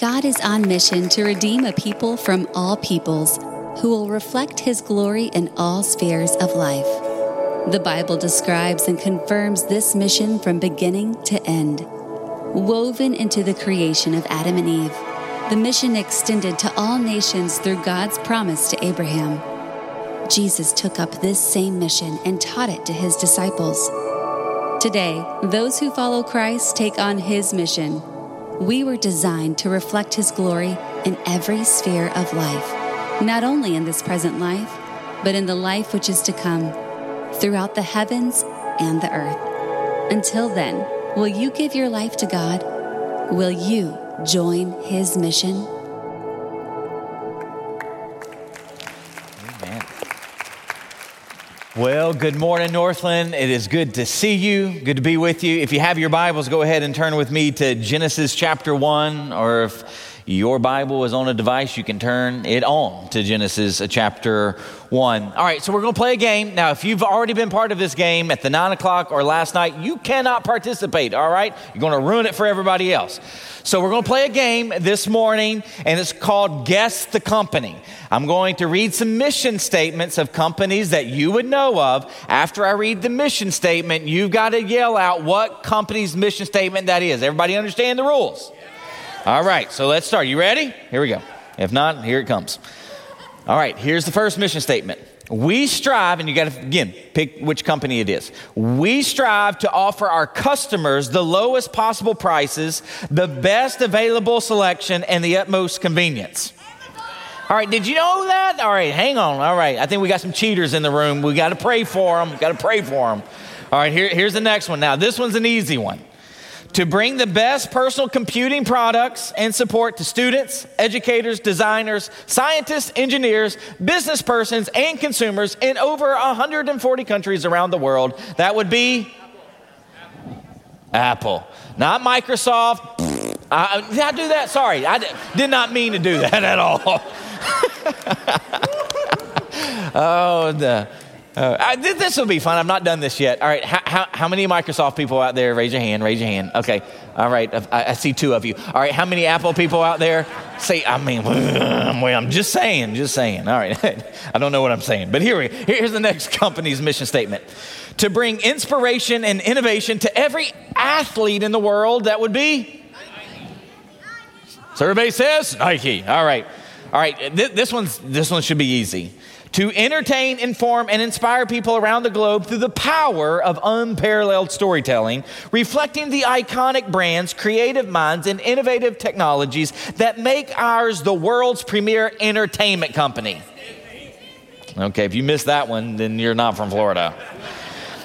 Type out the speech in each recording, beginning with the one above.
God is on mission to redeem a people from all peoples who will reflect his glory in all spheres of life. The Bible describes and confirms this mission from beginning to end. Woven into the creation of Adam and Eve, the mission extended to all nations through God's promise to Abraham. Jesus took up this same mission and taught it to his disciples. Today, those who follow Christ take on his mission. We were designed to reflect his glory in every sphere of life, not only in this present life, but in the life which is to come, throughout the heavens and the earth. Until then, will you give your life to God? Will you join his mission? Well, good morning, Northland. It is good to see you, good to be with you. If you have your Bibles, go ahead and turn with me to Genesis chapter 1, or if your Bible is on a device, you can turn it on to Genesis uh, chapter 1. All right, so we're going to play a game. Now, if you've already been part of this game at the 9 o'clock or last night, you cannot participate, all right? You're going to ruin it for everybody else. So, we're going to play a game this morning, and it's called Guess the Company. I'm going to read some mission statements of companies that you would know of. After I read the mission statement, you've got to yell out what company's mission statement that is. Everybody understand the rules? All right, so let's start. You ready? Here we go. If not, here it comes. All right, here's the first mission statement. We strive, and you got to, again, pick which company it is. We strive to offer our customers the lowest possible prices, the best available selection, and the utmost convenience. All right, did you know that? All right, hang on. All right, I think we got some cheaters in the room. We got to pray for them. We Got to pray for them. All right, here, here's the next one. Now, this one's an easy one to bring the best personal computing products and support to students, educators, designers, scientists, engineers, business persons, and consumers in over 140 countries around the world. That would be Apple, not Microsoft. I, did I do that? Sorry, I did not mean to do that at all. oh, the. Uh, I, this will be fun. I've not done this yet. All right. How, how, how, many Microsoft people out there? Raise your hand. Raise your hand. Okay. All right. I, I, see two of you. All right. How many Apple people out there? Say, I mean, I'm just saying, just saying. All right. I don't know what I'm saying. But here we, here's the next company's mission statement to bring inspiration and innovation to every athlete in the world that would be. Survey says Nike. All right. All right. This, one's, this one should be easy to entertain, inform, and inspire people around the globe through the power of unparalleled storytelling, reflecting the iconic brands, creative minds, and innovative technologies that make ours the world's premier entertainment company. Okay, if you missed that one, then you're not from Florida.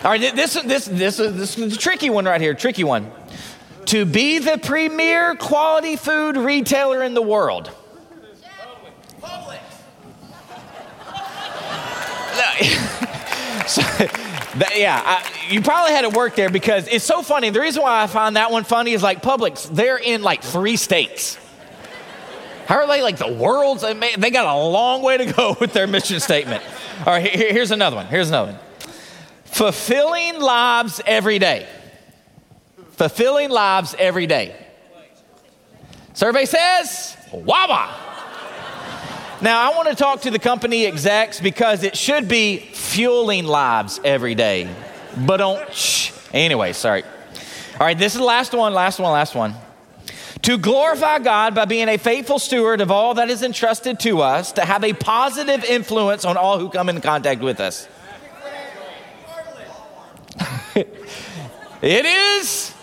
All right, this, this, this, this is a tricky one right here, tricky one. To be the premier quality food retailer in the world. so, that, yeah, I, you probably had to work there because it's so funny. The reason why I find that one funny is like Publix, they're in like three states. How are they like the world's? They got a long way to go with their mission statement. All right, here, here's another one. Here's another one. Fulfilling lives every day. Fulfilling lives every day. Survey says Wawa. Now, I want to talk to the company execs because it should be fueling lives every day. But don't. Anyway, sorry. All right, this is the last one, last one, last one. To glorify God by being a faithful steward of all that is entrusted to us, to have a positive influence on all who come in contact with us. it is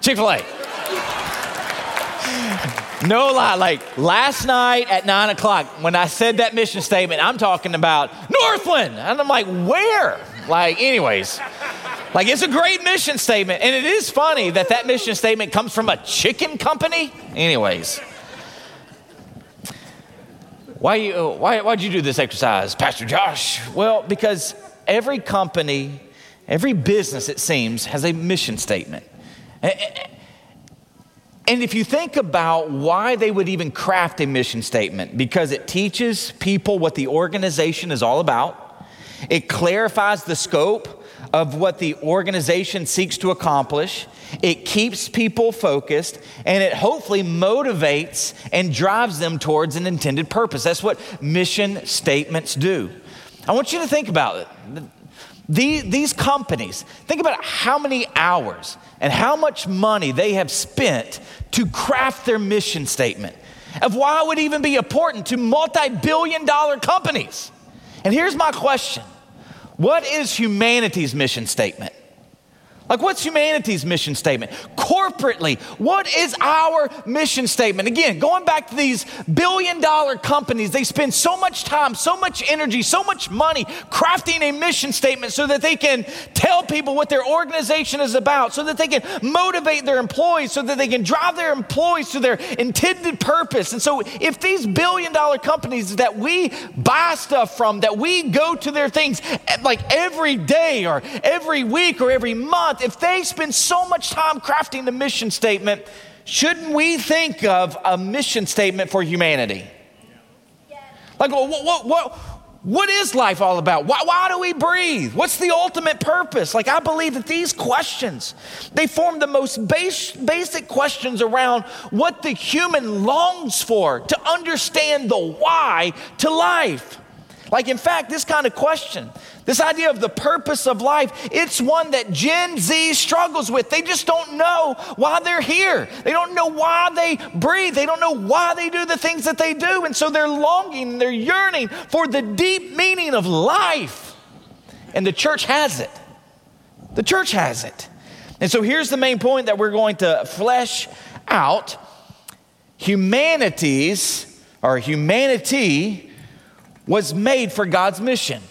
Chick fil A. No lie. Like last night at nine o'clock, when I said that mission statement, I'm talking about Northland. And I'm like, where? Like, anyways, like it's a great mission statement. And it is funny that that mission statement comes from a chicken company. Anyways, why, you, uh, why, why'd you do this exercise, Pastor Josh? Well, because every company, every business, it seems, has a mission statement. And if you think about why they would even craft a mission statement, because it teaches people what the organization is all about, it clarifies the scope of what the organization seeks to accomplish. It keeps people focused and it hopefully motivates and drives them towards an intended purpose. That's what mission statements do. I want you to think about it. These, companies, think about how many hours and how much money they have spent to craft their mission statement of why it would even be important to multi billion dollar companies. And here's my question What is humanity's mission statement? Like, what's humanity's mission statement? Corporately, what is our mission statement? Again, going back to these billion dollar companies, they spend so much time, so much energy, so much money crafting a mission statement so that they can tell people what their organization is about, so that they can motivate their employees, so that they can drive their employees to their intended purpose. And so, if these billion dollar companies that we buy stuff from, that we go to their things eh, like every day or every week or every month, if they spend so much time crafting the mission statement, shouldn't we think of a mission statement for humanity? Like, what, what, what, what is life all about? Why, why, do we breathe? What's the ultimate purpose? Like, I believe that these questions, they form the most base, basic questions around what the human longs for to understand the why to life. Like, in fact, this kind of question, this idea of the purpose of life, it's one that Gen Z struggles with. They just don't know why they're here. They don't know why they breathe. They don't know why they do the things that they do. And so they're longing, they're yearning for the deep meaning of life. And the church has it. The church has it. And so here's the main point that we're going to flesh out humanity's or humanity was made for God's mission.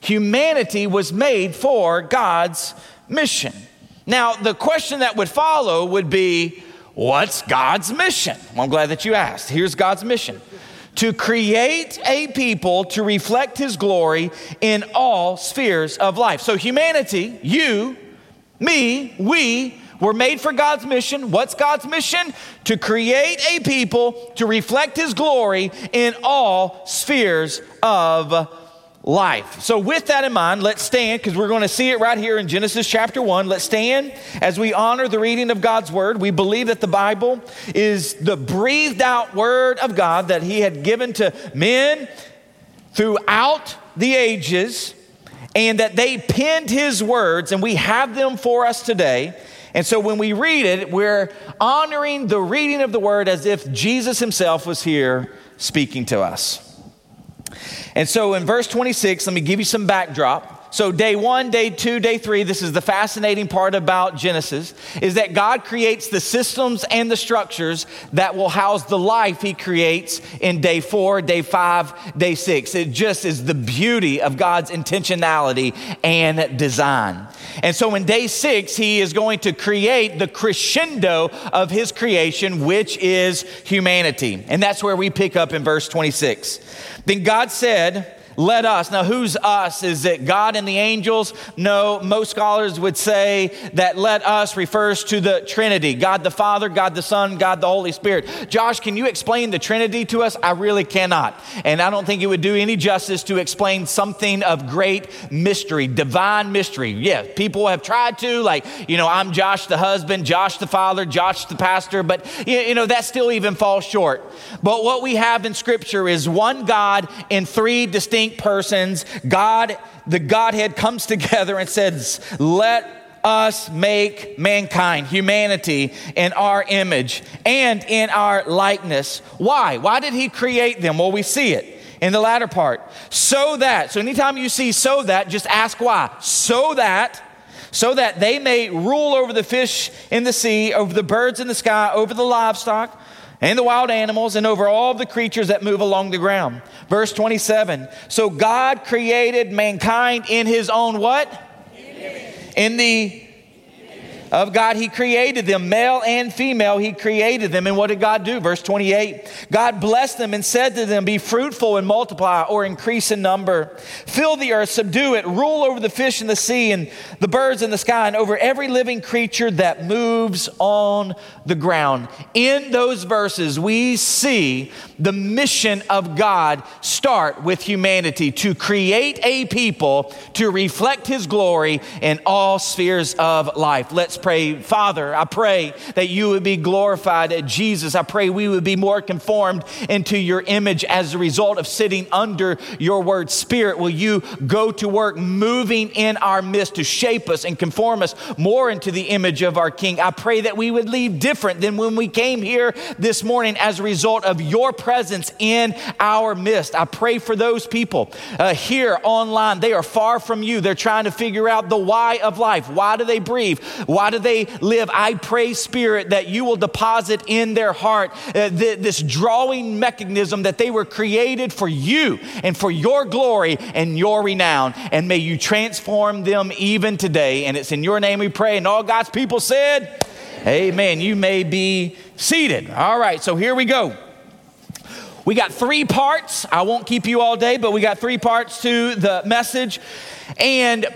Humanity was made for God's mission. Now, the question that would follow would be what's God's mission? Well, I'm glad that you asked. Here's God's mission to create a people to reflect his glory in all spheres of life. So, humanity, you, me, we, were made for God's mission. What's God's mission? To create a people to reflect His glory in all spheres of life. So, with that in mind, let's stand because we're going to see it right here in Genesis chapter 1. Let's stand as we honor the reading of God's word. We believe that the Bible is the breathed out word of God that He had given to men throughout the ages and that they penned His words, and we have them for us today. And so when we read it, we're honoring the reading of the word as if Jesus himself was here speaking to us. And so in verse 26, let me give you some backdrop. So, day one, day two, day three, this is the fascinating part about Genesis, is that God creates the systems and the structures that will house the life He creates in day four, day five, day six. It just is the beauty of God's intentionality and design. And so, in day six, He is going to create the crescendo of His creation, which is humanity. And that's where we pick up in verse 26. Then God said, let us. Now, who's us? Is it God and the angels? No, most scholars would say that let us refers to the Trinity God the Father, God the Son, God the Holy Spirit. Josh, can you explain the Trinity to us? I really cannot. And I don't think it would do any justice to explain something of great mystery, divine mystery. Yeah, people have tried to, like, you know, I'm Josh the husband, Josh the father, Josh the pastor, but, you know, that still even falls short. But what we have in Scripture is one God in three distinct distinct persons. God, the Godhead comes together and says, Let us make mankind, humanity, in our image and in our likeness. Why? Why did he create them? Well, we see it in the latter part. So that, so anytime you see so that, just ask why. So that, so that they may rule over the fish in the sea, over the birds in the sky, over the livestock and the wild animals and over all the creatures that move along the ground. Verse 27. So God created mankind in his own what? Image. In the of God, He created them, male and female, He created them. And what did God do? Verse 28 God blessed them and said to them, Be fruitful and multiply, or increase in number. Fill the earth, subdue it, rule over the fish in the sea and the birds in the sky, and over every living creature that moves on the ground. In those verses, we see the mission of God start with humanity to create a people to reflect His glory in all spheres of life. Let's pray. Father, I pray that you would be glorified at Jesus. I pray we would be more conformed into your image as a result of sitting under your word. Spirit, will you go to work moving in our midst to shape us and conform us more into the image of our King? I pray that we would leave different than when we came here this morning as a result of your presence in our midst. I pray for those people uh, here online. They are far from you. They're trying to figure out the why of life. Why do they breathe? Why do they live? I pray, Spirit, that you will deposit in their heart uh, th- this drawing mechanism that they were created for you and for your glory and your renown. And may you transform them even today. And it's in your name we pray. And all God's people said, Amen. You may be seated. All right, so here we go. We got three parts. I won't keep you all day, but we got three parts to the message. And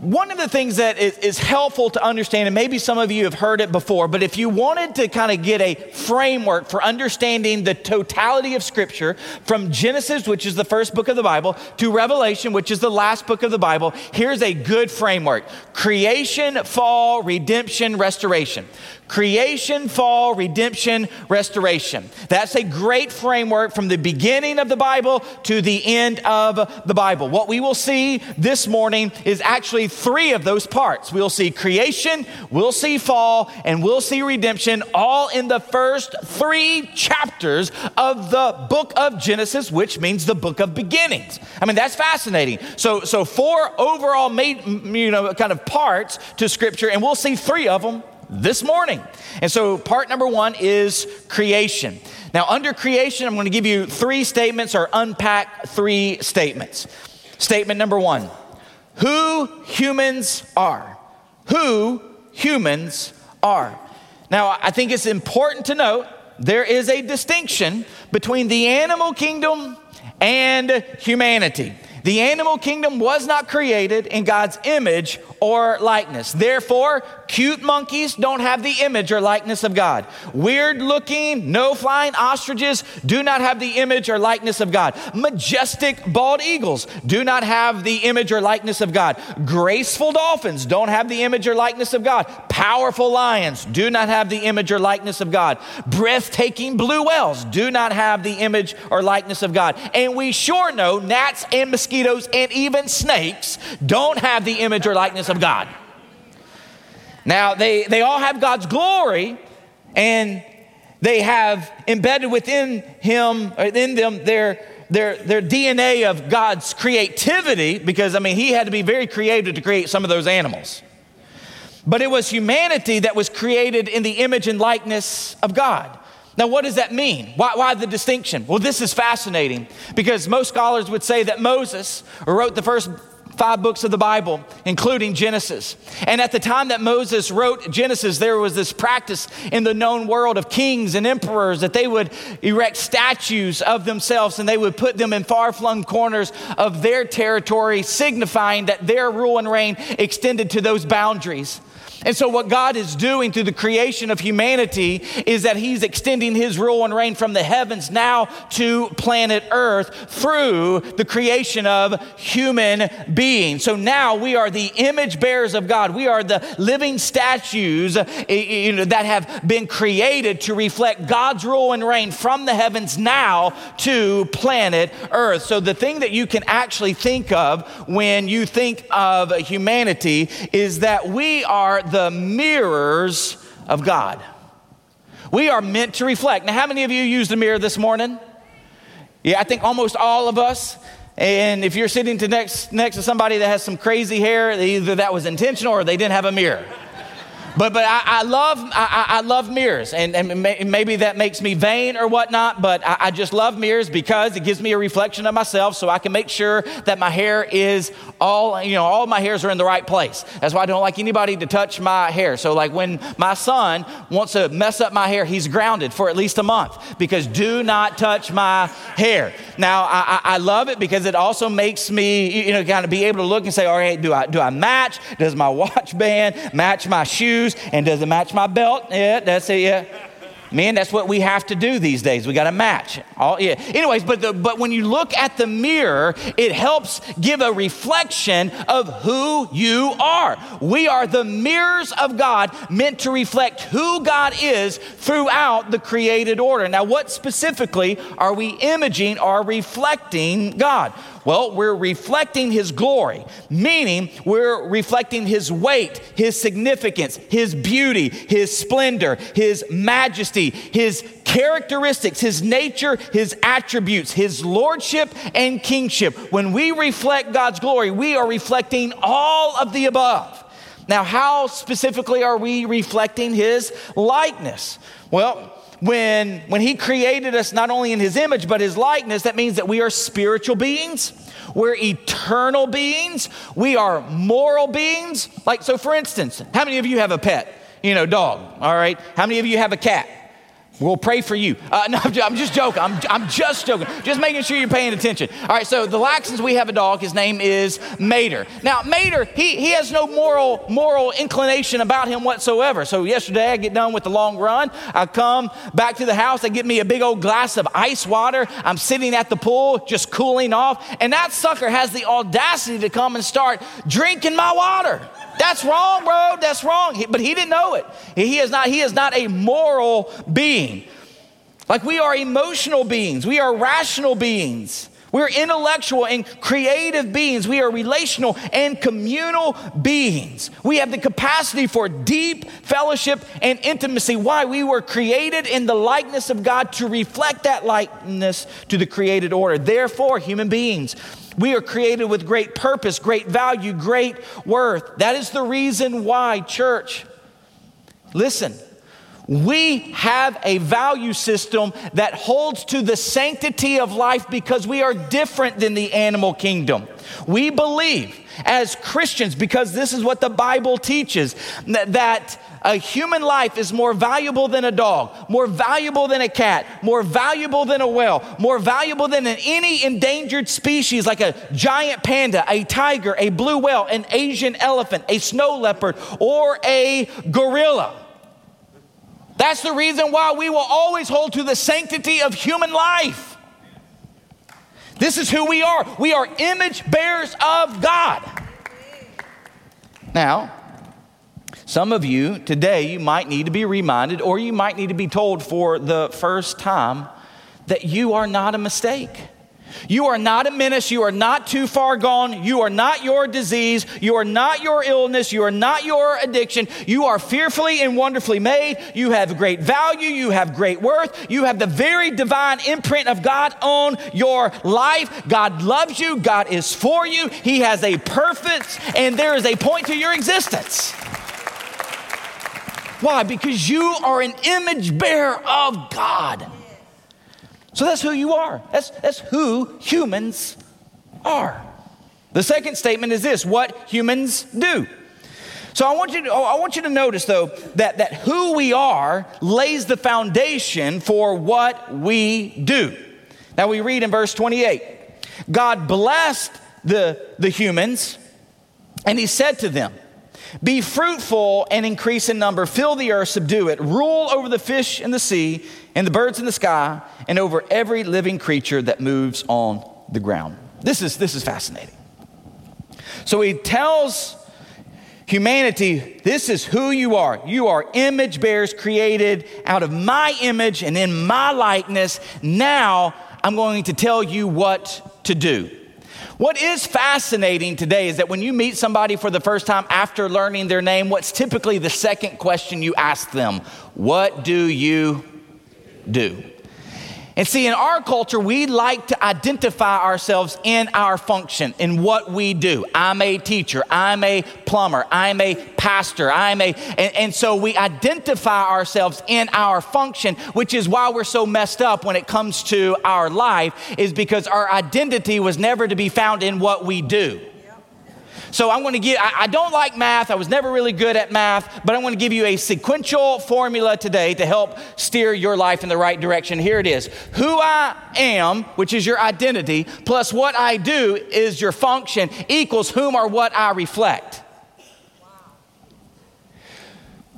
one of the things that is, is, helpful to understand, and maybe some of you have heard it before, but if you wanted to kind of get a framework for understanding the totality of Scripture from Genesis, which is the first book of the Bible, to Revelation, which is the last book of the Bible, here's a good framework creation, fall, redemption, restoration. Creation, fall, redemption, restoration. That's a great framework from the beginning of the Bible to the end of the Bible. What we will see this morning is actually three of those parts. We'll see creation, we'll see fall, and we'll see redemption all in the first three chapters of the book of Genesis, which means the book of beginnings. I mean, that's fascinating. So, so four overall made, you know, kind of parts to scripture, and we'll see three of them this morning. And so, part number one is creation. Now, under creation, I'm going to give you three statements or unpack three statements. Statement number one who humans are. Who humans are. Now, I think it's important to note there is a distinction between the animal kingdom and humanity. The animal kingdom was not created in God's image or likeness. Therefore, cute monkeys don't have the image or likeness of God. Weird looking, no flying ostriches do not have the image or likeness of God. Majestic bald eagles do not have the image or likeness of God. Graceful dolphins don't have the image or likeness of God. Powerful lions do not have the image or likeness of God. Breathtaking blue whales do not have the image or likeness of God. And we sure know gnats and mosquitoes and even snakes don't have the image or likeness of God. Now, they, they all have God's glory, and they have embedded within him, in them, their, their, their DNA of God's creativity, because, I mean, he had to be very creative to create some of those animals. But it was humanity that was created in the image and likeness of God. Now, what does that mean? Why, why, the distinction? Well, this is fascinating because most scholars would say that Moses wrote the first five books of the Bible, including Genesis. And at the time that Moses wrote Genesis, there was this practice in the known world of kings and emperors that they would erect statues of themselves and they would put them in far flung corners of their territory, signifying that their rule and reign extended to those boundaries. And so, what God is doing through the creation of humanity is that He's extending His rule and reign from the heavens now to planet Earth through the creation of human beings. So now we are the image bearers of God. We are the living statues eh, eh, that have been created to reflect God's rule and reign from the heavens now to planet Earth. So, the thing that you can actually think of when you think of humanity is that we are the mirrors of God. We are meant to reflect. Now, how many of you used a mirror this morning? Yeah, I think almost all of us. And if you're sitting to next, next to somebody that has some crazy hair, either that was intentional or they didn't have a mirror. But, but I, I love, I, I, love mirrors, and, and maybe that makes me vain or whatnot, but I, I just love mirrors because it gives me a reflection of myself so I can make sure that my hair is all, you know, all my hairs are in the right place. That's why I don't like anybody to touch my hair. So, like when my son wants to mess up my hair, he's grounded for at least a month because do not touch my hair. Now, I, I love it because it also makes me, you know, kind of be able to look and say, all right, do I, do I match? Does my watch band match my shoes? And does it match my belt? Yeah, that's it, yeah. Man, that's what we have to do these days. We got to match. All, yeah. Anyways, but, the, but when you look at the mirror, it helps give a reflection of who you are. We are the mirrors of God meant to reflect who God is throughout the created order. Now, what specifically are we imaging or reflecting God? Well, we're reflecting His glory, meaning we're reflecting His weight, His significance, His beauty, His splendor, His majesty, His characteristics, His nature, His attributes, His lordship and kingship. When we reflect God's glory, we are reflecting all of the above. Now, how specifically are we reflecting His likeness? Well, when, when he created us not only in his image, but his likeness, that means that we are spiritual beings. We're eternal beings. We are moral beings. Like, so for instance, how many of you have a pet? You know, dog, all right? How many of you have a cat? We'll pray for you. Uh, no, I'm just joking. I'm, I'm just joking. Just making sure you're paying attention. All right, so the Laxtons, we have a dog. His name is Mater. Now, Mater, he, he has no moral, moral inclination about him whatsoever. So yesterday, I get done with the long run. I come back to the house. They get me a big old glass of ice water. I'm sitting at the pool, just cooling off. And that sucker has the audacity to come and start drinking my water. That's wrong, bro. That's wrong. But he didn't know it. He is not, he is not a moral being. Like we are emotional beings, we are rational beings. We're intellectual and creative beings. We are relational and communal beings. We have the capacity for deep fellowship and intimacy. Why? We were created in the likeness of God to reflect that likeness to the created order. Therefore, human beings, we are created with great purpose, great value, great worth. That is the reason why, church, listen, we have a value system that holds to the sanctity of life because we are different than the animal kingdom. We believe as Christians, because this is what the Bible teaches, that a human life is more valuable than a dog, more valuable than a cat, more valuable than a whale, more valuable than any endangered species like a giant panda, a tiger, a blue whale, an Asian elephant, a snow leopard, or a gorilla. That's the reason why we will always hold to the sanctity of human life. This is who we are. We are image bearers of God. Now, some of you today, you might need to be reminded, or you might need to be told for the first time that you are not a mistake. You are not a menace. You are not too far gone. You are not your disease. You are not your illness. You are not your addiction. You are fearfully and wonderfully made. You have great value. You have great worth. You have the very divine imprint of God on your life. God loves you. God is for you. He has a purpose, and there is a point to your existence. Why? Because you are an image bearer of God. So that's who you are. That's, that's who humans are. The second statement is this what humans do. So I want you to, I want you to notice though that, that who we are lays the foundation for what we do. Now we read in verse 28 God blessed the, the humans and he said to them, Be fruitful and increase in number, fill the earth, subdue it, rule over the fish in the sea and the birds in the sky, and over every living creature that moves on the ground. This is, this is fascinating. So he tells humanity, this is who you are. You are image bearers created out of my image and in my likeness. Now I'm going to tell you what to do. What is fascinating today is that when you meet somebody for the first time after learning their name, what's typically the second question you ask them? What do you do. And see, in our culture, we like to identify ourselves in our function, in what we do. I'm a teacher, I'm a plumber, I'm a pastor, I'm a, and, and, so we identify ourselves in our function, which is why we're so messed up when it comes to our life, is because our identity was never to be found in what we do. So I'm going to give, I, I, don't like math. I was never really good at math, but I'm going to give you a sequential formula today to help steer your life in the right direction. Here it is Who I am, which is your identity, plus what I do is your function, equals whom or what I reflect.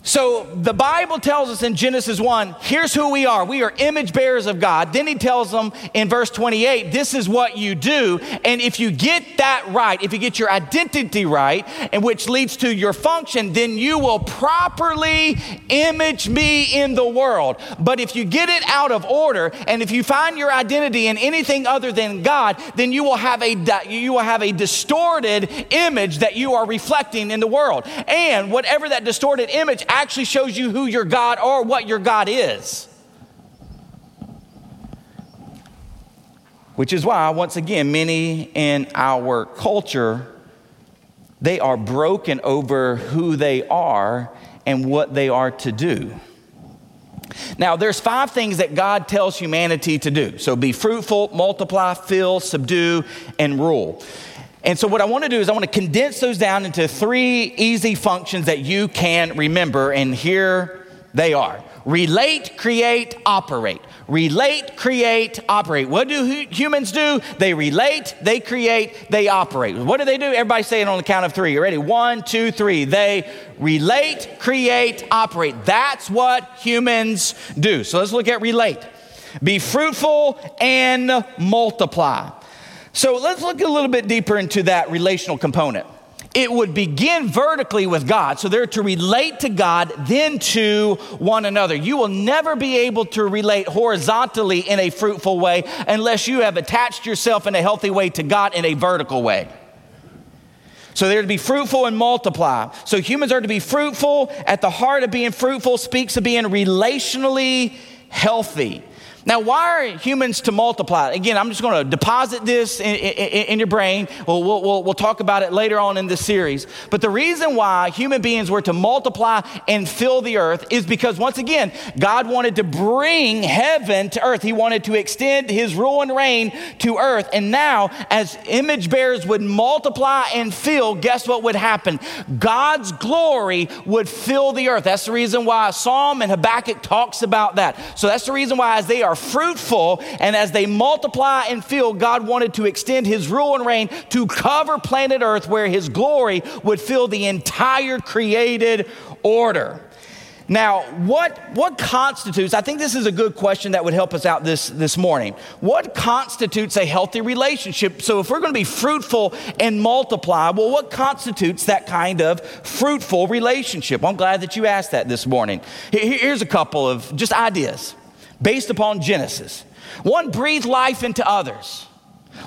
So the Bible tells us in Genesis 1, here's who we are. We are image bearers of God. Then he tells them in verse 28, this is what you do. And if you get that right, if you get your identity right, and which leads to your function, then you will properly image me in the world. But if you get it out of order, and if you find your identity in anything other than God, then you will have a you will have a distorted image that you are reflecting in the world. And whatever that distorted image actually shows you who your God or what your God is. Which is why, once again, many in our culture, they are broken over who they are and what they are to do. Now, there's five things that God tells humanity to do. So be fruitful, multiply, fill, subdue, and rule. And so, what I want to do is, I want to condense those down into three easy functions that you can remember. And here they are relate, create, operate. Relate, create, operate. What do humans do? They relate, they create, they operate. What do they do? Everybody say it on the count of three. You ready? One, two, three. They relate, create, operate. That's what humans do. So let's look at relate. Be fruitful and multiply. So let's look a little bit deeper into that relational component. It would begin vertically with God. So they're to relate to God, then to one another. You will never be able to relate horizontally in a fruitful way unless you have attached yourself in a healthy way to God in a vertical way. So they're to be fruitful and multiply. So humans are to be fruitful. At the heart of being fruitful speaks of being relationally healthy. Now, why are humans to multiply? Again, I'm just going to deposit this in, in, in your brain. We'll, we'll, we'll, talk about it later on in this series. But the reason why human beings were to multiply and fill the earth is because, once again, God wanted to bring heaven to earth. He wanted to extend his rule and reign to earth. And now, as image bearers would multiply and fill, guess what would happen? God's glory would fill the earth. That's the reason why Psalm and Habakkuk talks about that. So that's the reason why, as they are fruitful, and as they multiply and fill, God wanted to extend his rule and reign to cover planet Earth where his glory would fill the entire created order. Now, what, what constitutes, I think this is a good question that would help us out this, this morning. What constitutes a healthy relationship? So, if we're going to be fruitful and multiply, well, what constitutes that kind of fruitful relationship? I'm glad that you asked that this morning. Here's a couple of just ideas based upon Genesis. One breathed life into others.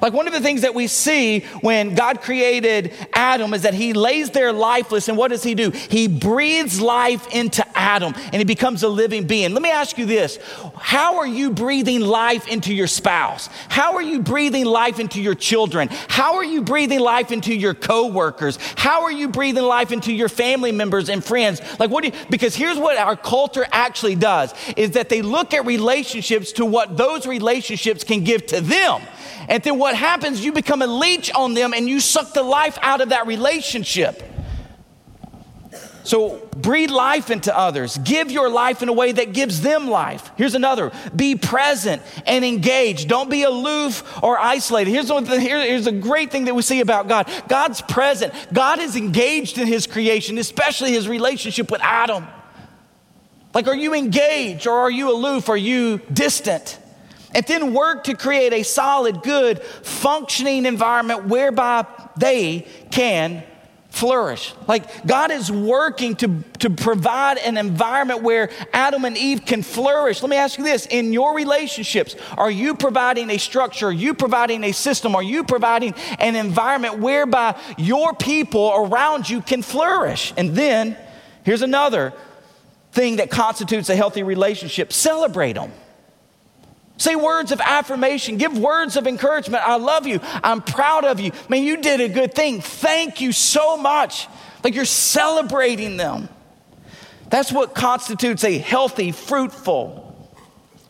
Like one of the things that we see when God created Adam is that he lays there lifeless, and what does he do? He breathes life into Adam and he becomes a living being. Let me ask you this How are you breathing life into your spouse? How are you breathing life into your children? How are you breathing life into your coworkers? How are you breathing life into your family members and friends? Like what do you, because here's what our culture actually does is that they look at relationships to what those relationships can give to them. And then what happens, you become a leech on them and you suck the life out of that relationship. So breathe life into others. Give your life in a way that gives them life. Here's another be present and engaged. Don't be aloof or isolated. Here's, the, here's a great thing that we see about God God's present, God is engaged in his creation, especially his relationship with Adam. Like, are you engaged or are you aloof? Are you distant? And then work to create a solid, good, functioning environment whereby they can flourish. Like God is working to, to provide an environment where Adam and Eve can flourish. Let me ask you this in your relationships, are you providing a structure? Are you providing a system? Are you providing an environment whereby your people around you can flourish? And then here's another thing that constitutes a healthy relationship celebrate them. Say words of affirmation. Give words of encouragement. I love you. I'm proud of you. Man, you did a good thing. Thank you so much. Like you're celebrating them. That's what constitutes a healthy, fruitful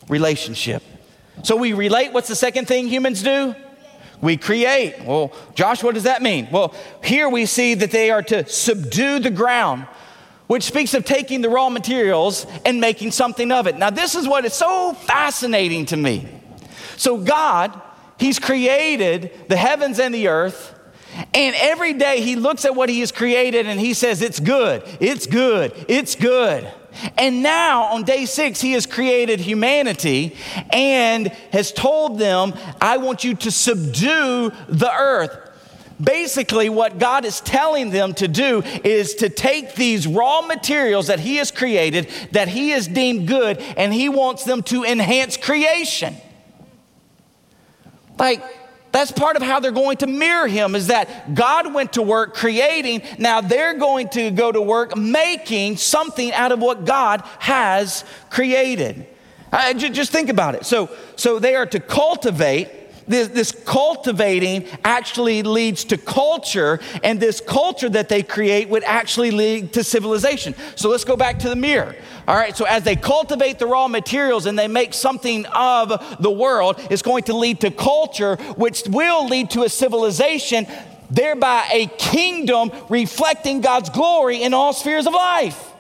relationship. So we relate. What's the second thing humans do? We create. Well, Josh, what does that mean? Well, here we see that they are to subdue the ground, which speaks of taking the raw materials and making something of it. Now, this is what is so fascinating to me. So, God, He's created the heavens and the earth. And every day he looks at what he has created and he says, It's good, it's good, it's good. And now on day six, he has created humanity and has told them, I want you to subdue the earth. Basically, what God is telling them to do is to take these raw materials that He has created, that He has deemed good, and He wants them to enhance creation. Like, that's part of how they're going to mirror him is that God went to work creating. Now they're going to go to work making something out of what God has created. Uh, just think about it. So, so they are to cultivate this, this, cultivating actually leads to culture, and this culture that they create would actually lead to civilization. So let's go back to the mirror. All right, so as they cultivate the raw materials and they make something of the world, it's going to lead to culture, which will lead to a civilization, thereby a kingdom reflecting God's glory in all spheres of life.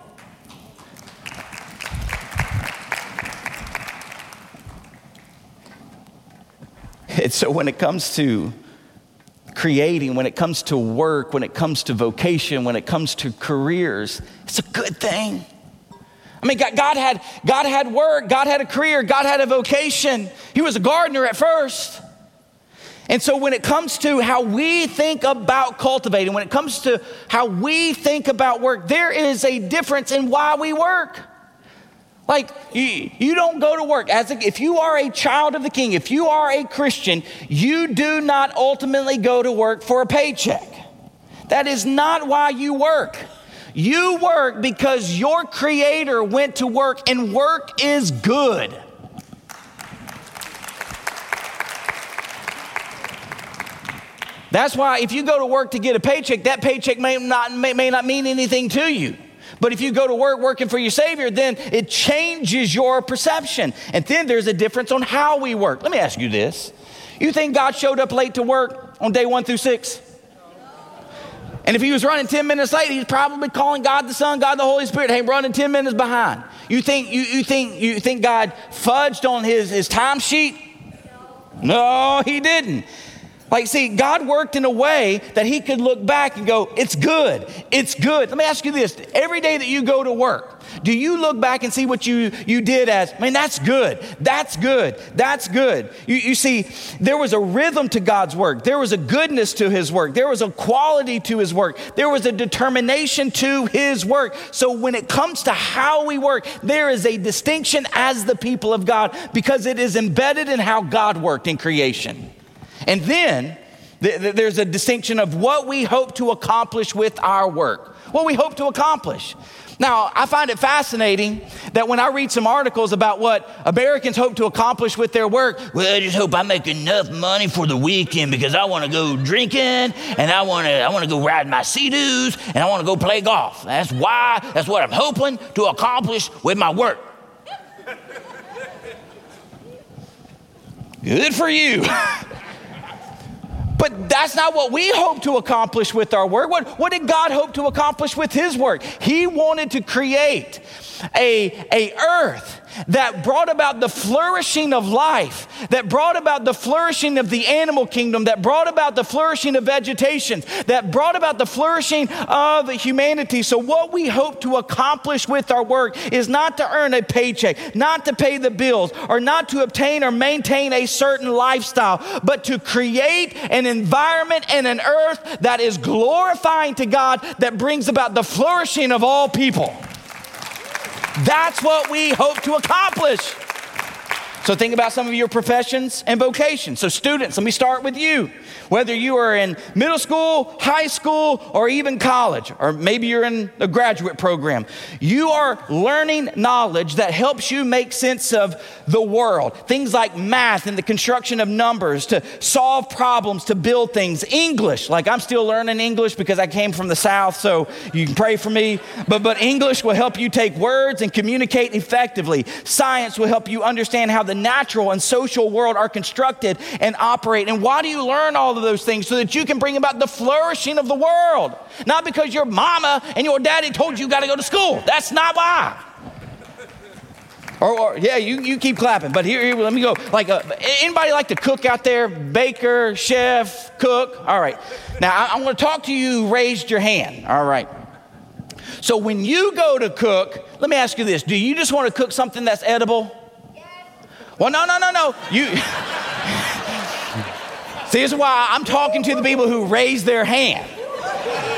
And so when it comes to creating, when it comes to work, when it comes to vocation, when it comes to careers, it's a good thing. I mean, God, had, God had work, God had a career, God had a vocation. He was a gardener at first. And so, when it comes to how we think about cultivating, when it comes to how we think about work, there is a difference in why we work. Like, you, you don't go to work. As a, if you are a child of the king, if you are a Christian, you do not ultimately go to work for a paycheck. That is not why you work. You work because your creator went to work, and work is good. That's why if you go to work to get a paycheck, that paycheck may not, may, may not mean anything to you. But if you go to work working for your Savior, then it changes your perception. And then there's a difference on how we work. Let me ask you this You think God showed up late to work on day one through six? And if he was running 10 minutes late, he's probably calling God the Son, God the Holy Spirit, hey, running 10 minutes behind. You think, you, you think, you think God fudged on his, his time sheet? No, he didn't. Like, see, God worked in a way that He could look back and go, It's good. It's good. Let me ask you this every day that you go to work, do you look back and see what you, you did as, man, that's good. That's good. That's good. You, you see, there was a rhythm to God's work, there was a goodness to His work, there was a quality to His work, there was a determination to His work. So when it comes to how we work, there is a distinction as the people of God because it is embedded in how God worked in creation. And then th- th- there's a distinction of what we hope to accomplish with our work. What we hope to accomplish. Now, I find it fascinating that when I read some articles about what Americans hope to accomplish with their work, well, I just hope I make enough money for the weekend because I want to go drinking and I want to I want to go ride my Sea-Doos and I want to go play golf. That's why that's what I'm hoping to accomplish with my work. Good for you. But that's not what we hope to accomplish with our work. What, what did God hope to accomplish with his work? He wanted to create a, a earth that brought about the flourishing of life, that brought about the flourishing of the animal kingdom, that brought about the flourishing of vegetation, that brought about the flourishing of humanity. So, what we hope to accomplish with our work is not to earn a paycheck, not to pay the bills, or not to obtain or maintain a certain lifestyle, but to create an environment and an earth that is glorifying to God, that brings about the flourishing of all people. That's what we hope to accomplish. So think about some of your professions and vocations. So, students, let me start with you. Whether you are in middle school, high school, or even college, or maybe you're in a graduate program, you are learning knowledge that helps you make sense of the world. Things like math and the construction of numbers, to solve problems, to build things. English, like I'm still learning English because I came from the South, so you can pray for me. But, but English will help you take words and communicate effectively. Science will help you understand how the natural and social world are constructed and operate. And why do you learn all of those things? So that you can bring about the flourishing of the world. Not because your mama and your daddy told you you got to go to school. That's not why. Or, or, yeah, you, you keep clapping. But here, here let me go. Like, uh, anybody like to cook out there? Baker, chef, cook. All right. Now I, I'm going to talk to you. Raised your hand. All right. So when you go to cook, let me ask you this: Do you just want to cook something that's edible? Yes. Well, no, no, no, no. You. See, this is why I'm talking to the people who raised their hand.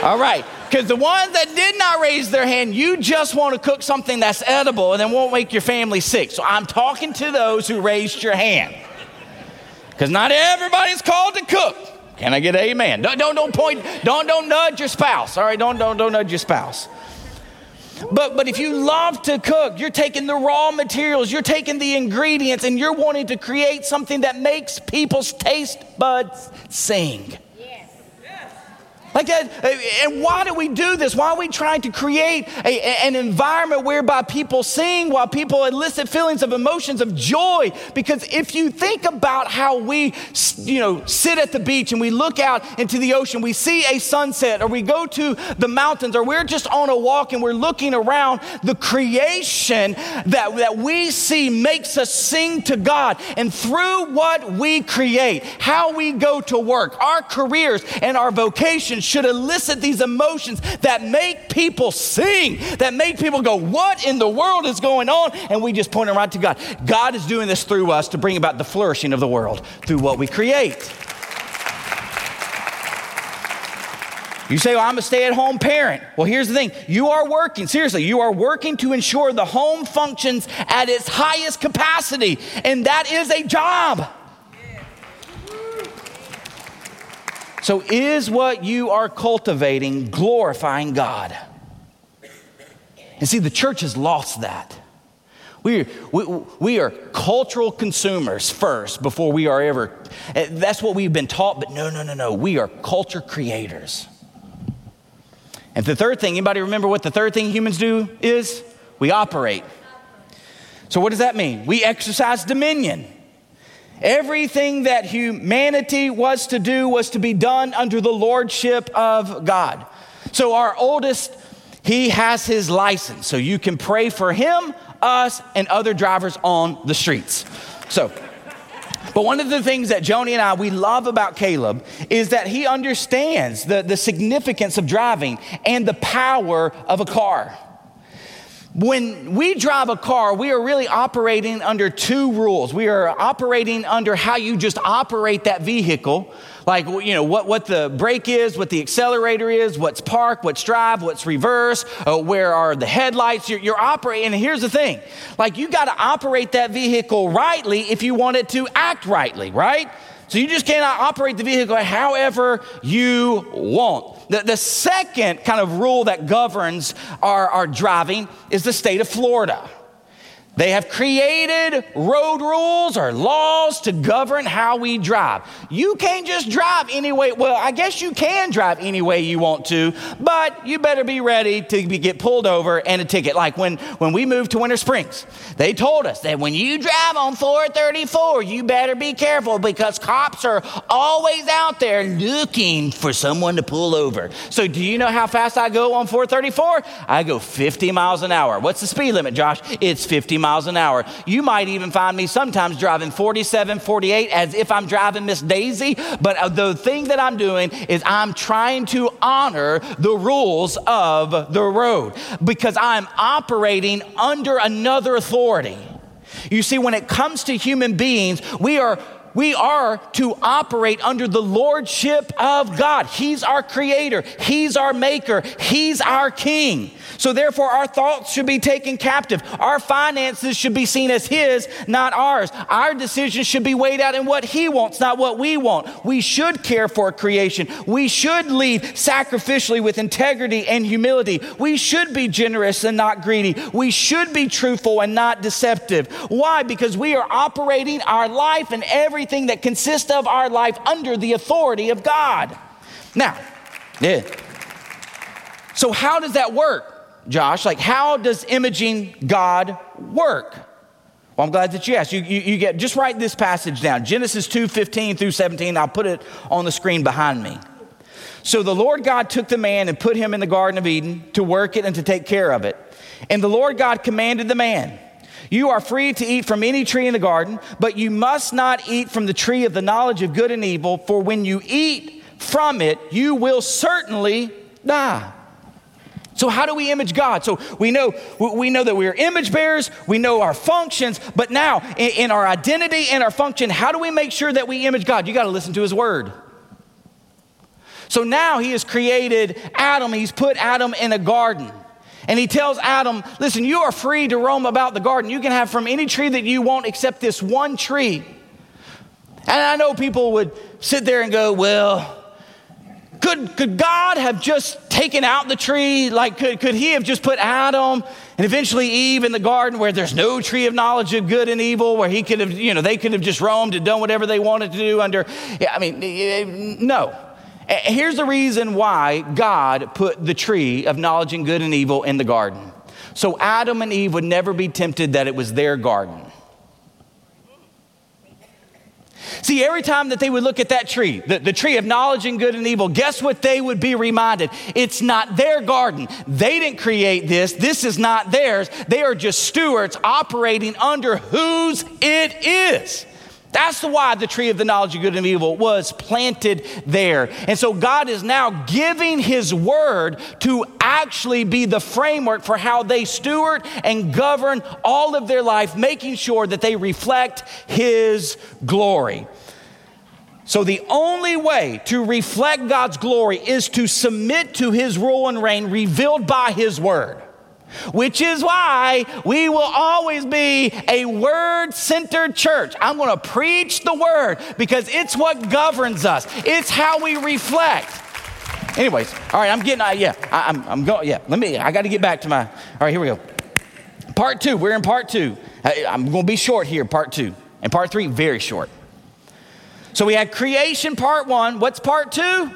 All right. Because the ones that did not raise their hand, you just want to cook something that's edible and then won't make your family sick. So I'm talking to those who raised your hand. Because not everybody's called to cook. Can I get amen? Don't, don't, don't point, don't, don't nudge your spouse. All right, don't, don't, don't nudge your spouse. But, but if you love to cook, you're taking the raw materials, you're taking the ingredients, and you're wanting to create something that makes people's taste buds sing. Like that, and why do we do this? Why are we trying to create a, an environment whereby people sing, while people elicit feelings of emotions of joy? Because if you think about how we, you know, sit at the beach and we look out into the ocean, we see a sunset, or we go to the mountains, or we're just on a walk and we're looking around, the creation that, that we see makes us sing to God. And through what we create, how we go to work, our careers and our vocations should elicit these emotions that make people sing, that make people go, What in the world is going on? And we just point them right to God. God is doing this through us to bring about the flourishing of the world through what we create. You say, well, I'm a stay at home parent. Well, here's the thing you are working, seriously, you are working to ensure the home functions at its highest capacity, and that is a job. So, is what you are cultivating glorifying God? And see, the church has lost that. We, we, we are cultural consumers first before we are ever, eh, that's what we've been taught, but no, no, no, no. We are culture creators. And the third thing, anybody remember what the third thing humans do is? We operate. So, what does that mean? We exercise dominion. Everything that humanity was to do was to be done under the lordship of God. So, our oldest, he has his license. So, you can pray for him, us, and other drivers on the streets. So, but one of the things that Joni and I, we love about Caleb is that he understands the, the significance of driving and the power of a car. When we drive a car, we are really operating under two rules. We are operating under how you just operate that vehicle, like you know what, what the brake is, what the accelerator is, what's park, what's drive, what's reverse, uh, where are the headlights. You're, you're operating. And here's the thing: like you got to operate that vehicle rightly if you want it to act rightly, right? So you just cannot operate the vehicle however you want. The, the second kind of rule that governs our, our driving is the state of Florida. They have created road rules or laws to govern how we drive. You can't just drive any way. Well, I guess you can drive any way you want to, but you better be ready to be, get pulled over and a ticket. Like when, when we moved to Winter Springs, they told us that when you drive on 434, you better be careful because cops are always out there looking for someone to pull over. So, do you know how fast I go on 434? I go 50 miles an hour. What's the speed limit, Josh? It's 50 miles an hour. You might even find me sometimes driving 47, 48 as if I'm driving Miss Daisy. But uh, the thing that I'm doing is I'm trying to honor the rules of the road because I'm operating under another authority. You see, when it comes to human beings, we are we are to operate under the lordship of God. He's our creator, He's our maker, He's our king. So, therefore, our thoughts should be taken captive. Our finances should be seen as His, not ours. Our decisions should be weighed out in what He wants, not what we want. We should care for creation. We should lead sacrificially with integrity and humility. We should be generous and not greedy. We should be truthful and not deceptive. Why? Because we are operating our life and everything that consists of our life under the authority of God. Now, yeah. So, how does that work? Josh, like how does imaging God work? Well, I'm glad that you asked. You, you, you, get just write this passage down Genesis 2 15 through 17. I'll put it on the screen behind me. So the Lord God took the man and put him in the Garden of Eden to work it and to take care of it. And the Lord God commanded the man, You are free to eat from any tree in the garden, but you must not eat from the tree of the knowledge of good and evil, for when you eat from it, you will certainly die. So how do we image God? So we know we know that we are image bearers, we know our functions, but now in, in our identity and our function, how do we make sure that we image God? You got to listen to his word. So now he has created Adam, he's put Adam in a garden. And he tells Adam, listen, you are free to roam about the garden. You can have from any tree that you want except this one tree. And I know people would sit there and go, well, could, could God have just taken out the tree? Like, could, could He have just put Adam and eventually Eve in the garden where there's no tree of knowledge of good and evil, where He could have, you know, they could have just roamed and done whatever they wanted to do under, yeah, I mean, no. Here's the reason why God put the tree of knowledge and good and evil in the garden. So Adam and Eve would never be tempted that it was their garden. See, every time that they would look at that tree, the, the, tree of knowledge and good and evil, guess what they would be reminded? It's not their garden. They didn't create this. This is not theirs. They are just stewards operating under whose it is. That's why the tree of the knowledge of good and evil was planted there. And so God is now giving his word to actually be the framework for how they steward and govern all of their life, making sure that they reflect his glory. So, the only way to reflect God's glory is to submit to his rule and reign revealed by his word which is why we will always be a word centered church. I'm going to preach the word because it's what governs us, it's how we reflect. Anyways, all right, I'm getting, uh, yeah, I, am I'm, I'm going, yeah, let me, I got to get back to my, all right, here we go. Part two, we're in part two. I, I'm going to be short here, part two. And part three, very short. So we had creation, part one. What's part two?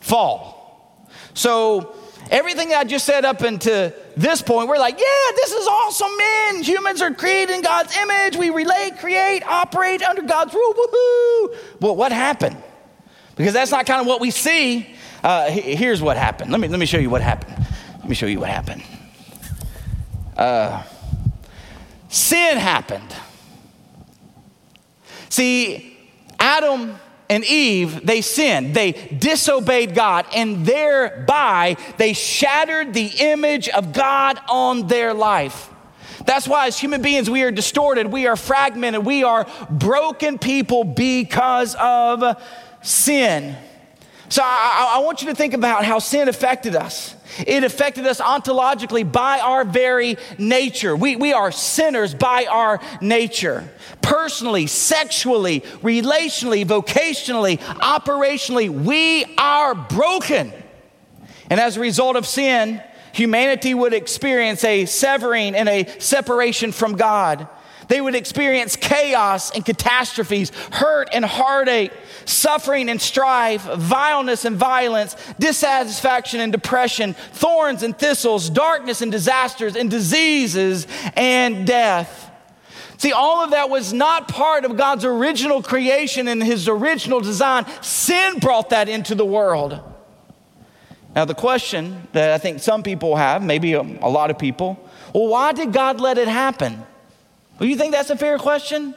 Fall. So everything I just said up until this point, we're like, yeah, this is awesome, man. Humans are created in God's image. We relate, create, operate under God's rule. Woohoo! Well, what happened? Because that's not kind of what we see. Uh, here's what happened. Let me, let me show you what happened. Let me show you what happened. Uh, sin happened. See, Adam and Eve, they sinned. They disobeyed God, and thereby they shattered the image of God on their life. That's why, as human beings, we are distorted, we are fragmented, we are broken people because of sin. So I, I, want you to think about how sin affected us. It affected us ontologically by our very nature. We, we are sinners by our nature. Personally, sexually, relationally, vocationally, operationally, we are broken. And as a result of sin, humanity would experience a severing and a separation from God. They would experience chaos and catastrophes, hurt and heartache, suffering and strife, vileness and violence, dissatisfaction and depression, thorns and thistles, darkness and disasters, and diseases and death. See, all of that was not part of God's original creation and his original design. Sin brought that into the world. Now, the question that I think some people have, maybe a, lot of people, well, why did God let it happen? Well, you think that's a fair question?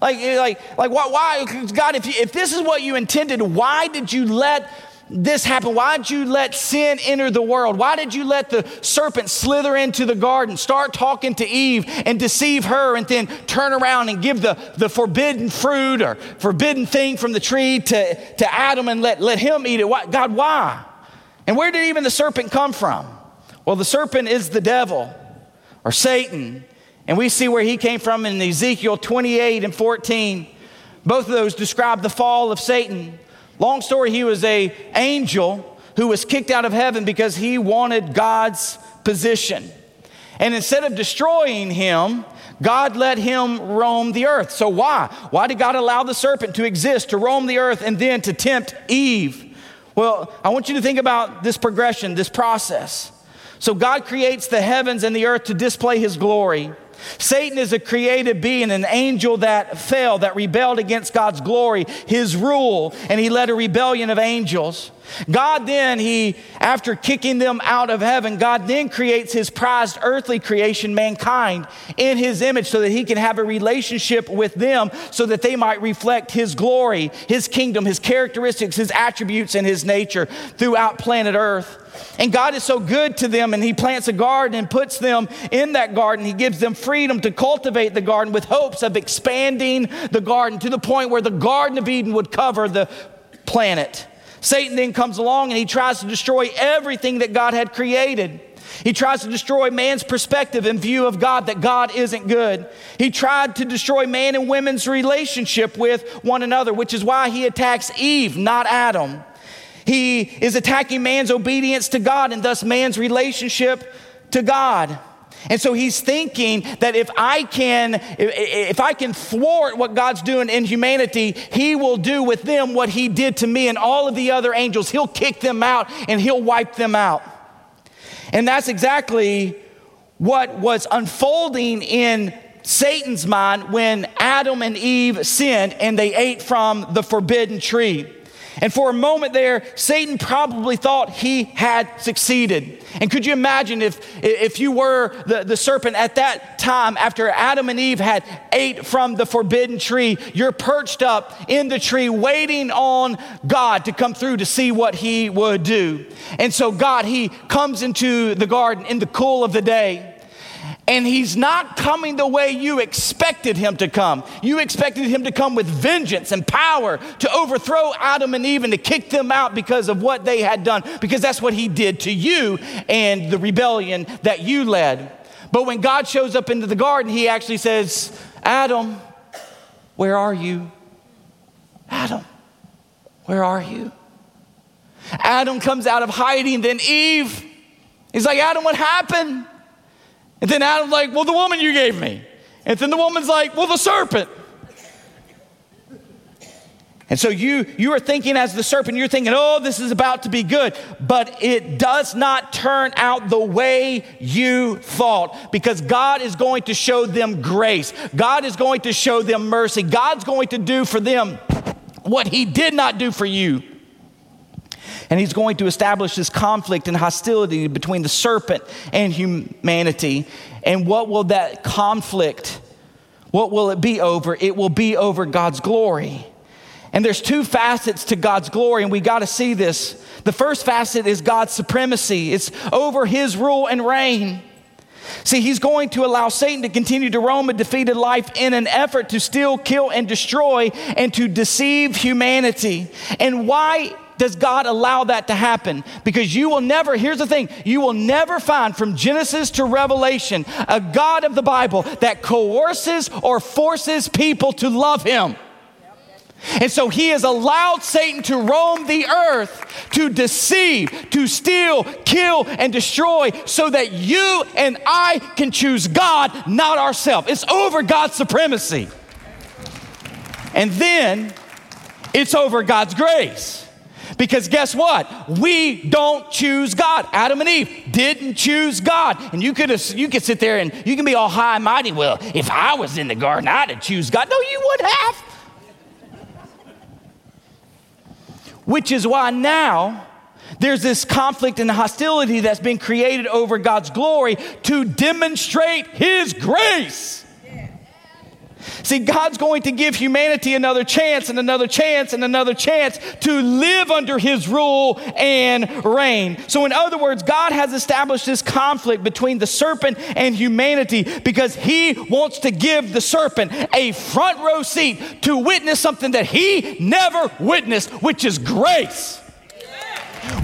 Like, eh, like, like why, why God, if, you, if this is what you intended, why did you let this happen? Why did you let sin enter the world? Why did you let the serpent slither into the garden, start talking to Eve and deceive her, and then turn around and give the, the forbidden fruit or forbidden thing from the tree to, to Adam and let, let him eat it? Why, God, why? And where did even the serpent come from? Well, the serpent is the devil or Satan. And we see where he came from in Ezekiel 28 and 14. Both of those describe the fall of Satan. Long story, he was a angel who was kicked out of heaven because he wanted God's position. And instead of destroying him, God let him roam the earth. So why? Why did God allow the serpent to exist, to roam the earth, and then to tempt Eve? Well, I want you to think about this progression, this process. So God creates the heavens and the earth to display his glory. Satan is a created being, an angel that fell, that rebelled against God's glory, his rule, and he led a rebellion of angels. God then, he, after kicking them out of heaven, God then creates his prized earthly creation, mankind, in his image so that he can have a relationship with them so that they might reflect his glory, his kingdom, his characteristics, his attributes, and his nature throughout planet earth. And God is so good to them, and He plants a garden and puts them in that garden. He gives them freedom to cultivate the garden with hopes of expanding the garden to the point where the Garden of Eden would cover the planet. Satan then comes along and he tries to destroy everything that God had created. He tries to destroy man's perspective and view of God that God isn't good. He tried to destroy man and women's relationship with one another, which is why he attacks Eve, not Adam. He is attacking man's obedience to God and thus man's relationship to God. And so he's thinking that if I can if I can thwart what God's doing in humanity, he will do with them what he did to me and all of the other angels. He'll kick them out and he'll wipe them out. And that's exactly what was unfolding in Satan's mind when Adam and Eve sinned and they ate from the forbidden tree. And for a moment there, Satan probably thought he had succeeded. And could you imagine if, if you were the, the serpent at that time, after Adam and Eve had ate from the forbidden tree, you're perched up in the tree waiting on God to come through to see what he would do. And so God, he comes into the garden in the cool of the day and he's not coming the way you expected him to come. You expected him to come with vengeance and power to overthrow Adam and Eve and to kick them out because of what they had done, because that's what he did to you and the rebellion that you led. But when God shows up into the garden, he actually says, Adam, where are you? Adam, where are you? Adam comes out of hiding, then Eve, he's like, Adam, what happened? And then Adam's like, Well, the woman you gave me. And then the woman's like, Well, the serpent. And so you you are thinking as the serpent, you're thinking, oh, this is about to be good. But it does not turn out the way you thought because God is going to show them grace. God is going to show them mercy. God's going to do for them what he did not do for you. And he's going to establish this conflict and hostility between the serpent and humanity. And what will that conflict, what will it be over? It will be over God's glory. And there's two facets to God's glory, and we got to see this. The first facet is God's supremacy, it's over his rule and reign. See, he's going to allow Satan to continue to roam a defeated life in an effort to steal, kill, and destroy and to deceive humanity. And why does God allow that to happen? Because you will never, here's the thing, you will never find from Genesis to Revelation a God of the Bible that coerces or forces people to love him. And so he has allowed Satan to roam the earth to deceive, to steal, kill, and destroy so that you and I can choose God, not ourselves. It's over God's supremacy. And then it's over God's grace. Because guess what? We don't choose God. Adam and Eve didn't choose God. And you could you could sit there and you can be all high and mighty. Well, if I was in the garden, I'd have choose God. No, you would have. Which is why now there's this conflict and hostility that's been created over God's glory to demonstrate His grace. See, God's going to give humanity another chance and another chance and another chance to live under his rule and reign. So, in other words, God has established this conflict between the serpent and humanity because he wants to give the serpent a front row seat to witness something that he never witnessed, which is grace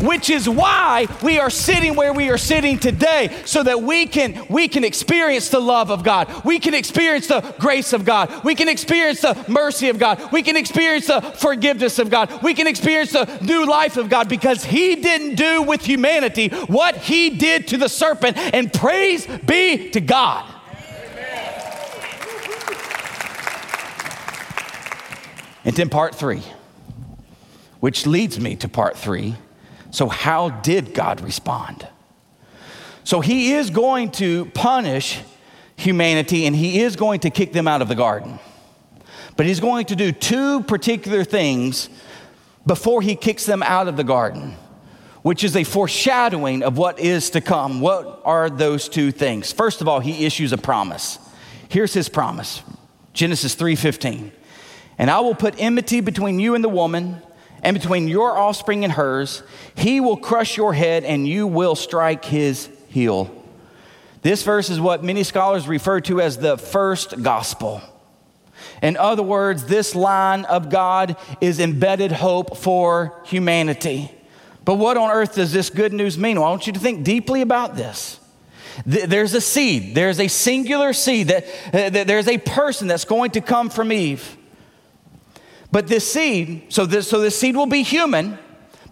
which is why we are sitting where we are sitting today so that we can we can experience the love of God. We can experience the grace of God. We can experience the mercy of God. We can experience the forgiveness of God. We can experience the new life of God because he didn't do with humanity what he did to the serpent and praise be to God. And then part 3 which leads me to part 3 so, how did God respond? So, He is going to punish humanity and He is going to kick them out of the garden. But He's going to do two particular things before He kicks them out of the garden, which is a foreshadowing of what is to come. What are those two things? First of all, He issues a promise. Here's His promise Genesis 3:15. And I will put enmity between you and the woman and between your offspring and hers. He will crush your head, and you will strike his heel. This verse is what many scholars refer to as the first gospel. In other words, this line of God is embedded hope for humanity. But what on earth does this good news mean? Well, I want you to think deeply about this. There's a seed, there's a singular seed, that, that there's a person that's going to come from Eve. But this seed, so this, so this seed will be human,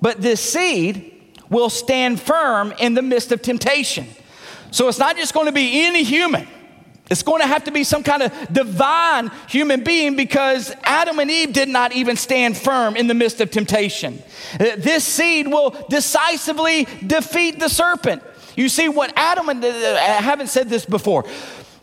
but this seed will stand firm in the midst of temptation. So it's not just going to be any human. It's going to have to be some kind of divine human being because Adam and Eve did not even stand firm in the midst of temptation. Uh, this seed will decisively defeat the serpent. You see, what Adam and I haven't said this before,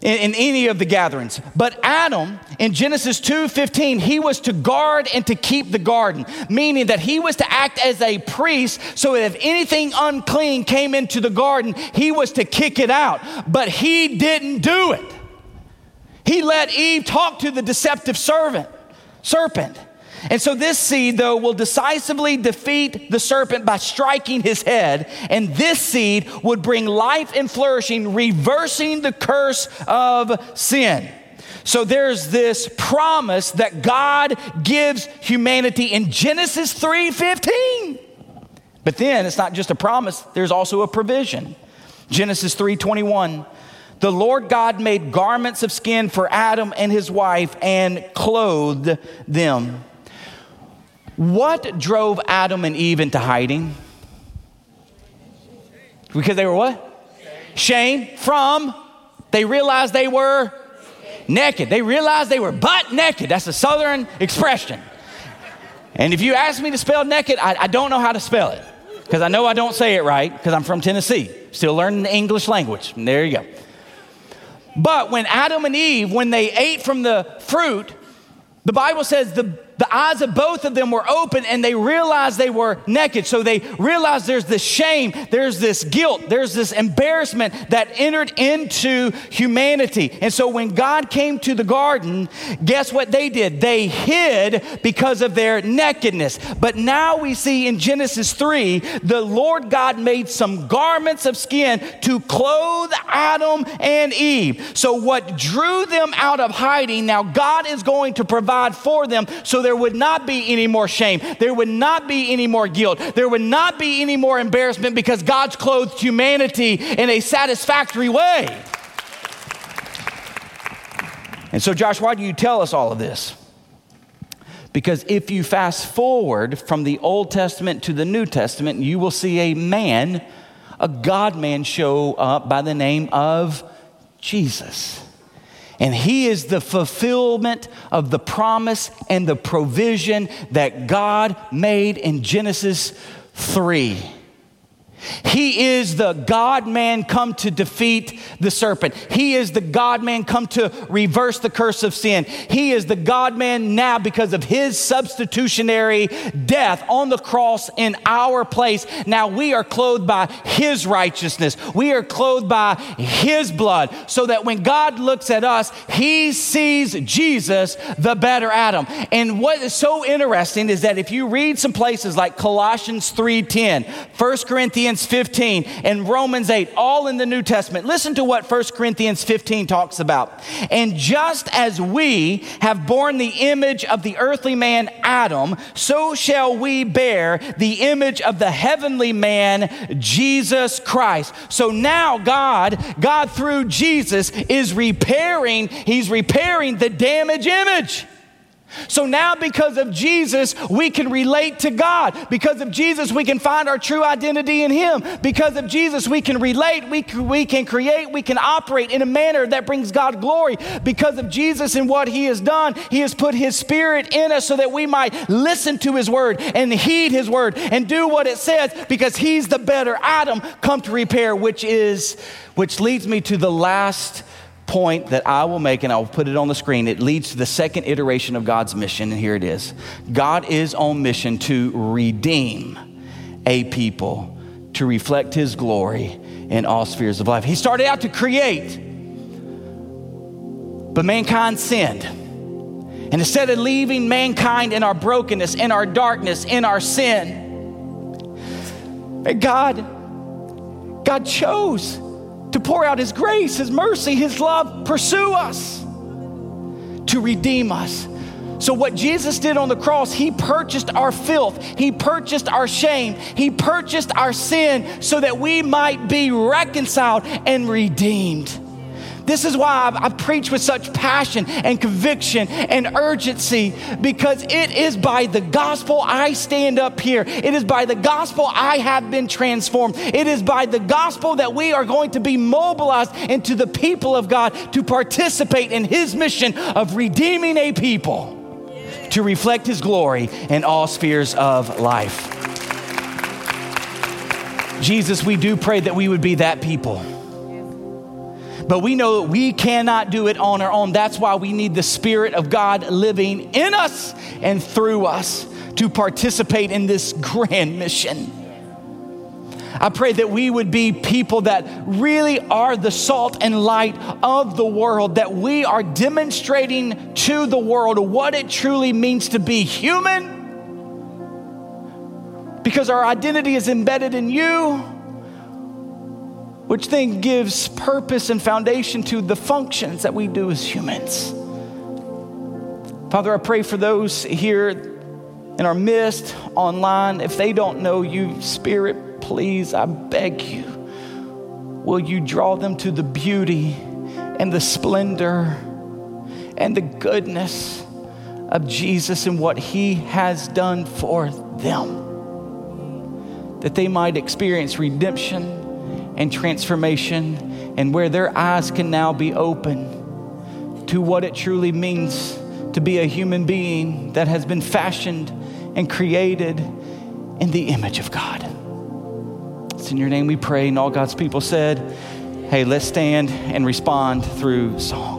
in, in, any of the gatherings. But Adam in Genesis 2:15, he was to guard and to keep the garden, meaning that he was to act as a priest so that if anything unclean came into the garden, he was to kick it out. But he didn't do it. He let Eve talk to the deceptive servant, serpent. And so this seed, though, will decisively defeat the serpent by striking his head. And this seed would bring life and flourishing, reversing the curse of sin. So there's this promise that God gives humanity in Genesis 3:15. But then it's not just a promise, there's also a provision. Genesis 3:21. The Lord God made garments of skin for Adam and his wife and clothed them. What drove Adam and Eve into hiding? Because they were what? Shame from, they realized they were naked. They realized they were butt naked. That's a southern expression. And if you ask me to spell naked, I, I don't know how to spell it because I know I don't say it right because I'm from Tennessee, still learning the English language. And there you go. But when Adam and Eve, when they ate from the fruit, the Bible says the the eyes of both of them were open and they realized they were naked. So they realized there's this shame, there's this guilt, there's this embarrassment that entered into humanity. And so when God came to the garden, guess what they did? They hid because of their nakedness. But now we see in Genesis 3, the Lord God made some garments of skin to clothe Adam and Eve. So what drew them out of hiding, now God is going to provide for them so there would not be any more shame. There would not be any more guilt. There would not be any more embarrassment because God's clothed humanity in a satisfactory way. And so, Josh, why do you tell us all of this? Because if you fast forward from the Old Testament to the New Testament, you will see a man, a God man, show up by the name of Jesus. And he is the fulfillment of the promise and the provision that God made in Genesis 3. He is the God man come to defeat the serpent. He is the God man come to reverse the curse of sin. He is the God man now because of his substitutionary death on the cross in our place. Now we are clothed by his righteousness. We are clothed by his blood so that when God looks at us, he sees Jesus, the better Adam. And what is so interesting is that if you read some places like Colossians 3:10, 1 Corinthians 15, and Romans 8, all in the New Testament, listen to what 1 Corinthians 15 talks about. And just as we have borne the image of the earthly man Adam, so shall we bear the image of the heavenly man Jesus Christ. So now God, God through Jesus is repairing, he's repairing the damaged image. So now, because of Jesus, we can relate to God. Because of Jesus, we can find our true identity in Him. Because of Jesus, we can relate, we, we can create, we can operate in a manner that brings God glory. Because of Jesus and what He has done, He has put His Spirit in us so that we might listen to His Word and heed His Word and do what it says because He's the better Adam come to repair, which is, which leads me to the last point that I will make, and I'll put it on the screen. It leads to the second iteration of God's mission, and here it is God is on mission to redeem a people to reflect his glory in all spheres of life. He started out to create, but mankind sinned. And instead of leaving mankind in our brokenness, in our darkness, in our sin, God, God chose to pour out His grace, His mercy, His love, pursue us, to redeem us. So, what Jesus did on the cross, He purchased our filth, He purchased our shame, He purchased our sin so that we might be reconciled and redeemed. This is why I, I preach with such passion and conviction and urgency because it is by the gospel I stand up here. It is by the gospel I have been transformed. It is by the gospel that we are going to be mobilized into the people of God to participate in His mission of redeeming a people to reflect His glory in all spheres of life. Jesus, we do pray that we would be that people but we know that we cannot do it on our own. That's why we need the Spirit of God living in us and through us to participate in this grand mission. I pray that we would be people that really are the salt and light of the world, that we are demonstrating to the world what it truly means to be human, because our identity is embedded in you which then gives purpose and foundation to the functions that we do as humans. Father, I pray for those here in our midst, online, if they don't know you, Spirit, please, I beg you, will you draw them to the beauty and the splendor and the goodness of Jesus and what he has done for them? That they might experience redemption and transformation, and where their eyes can now be open to what it truly means to be a human being that has been fashioned and created in the image of God. It's in your name we pray, and all God's people said, Hey, let's stand and respond through song.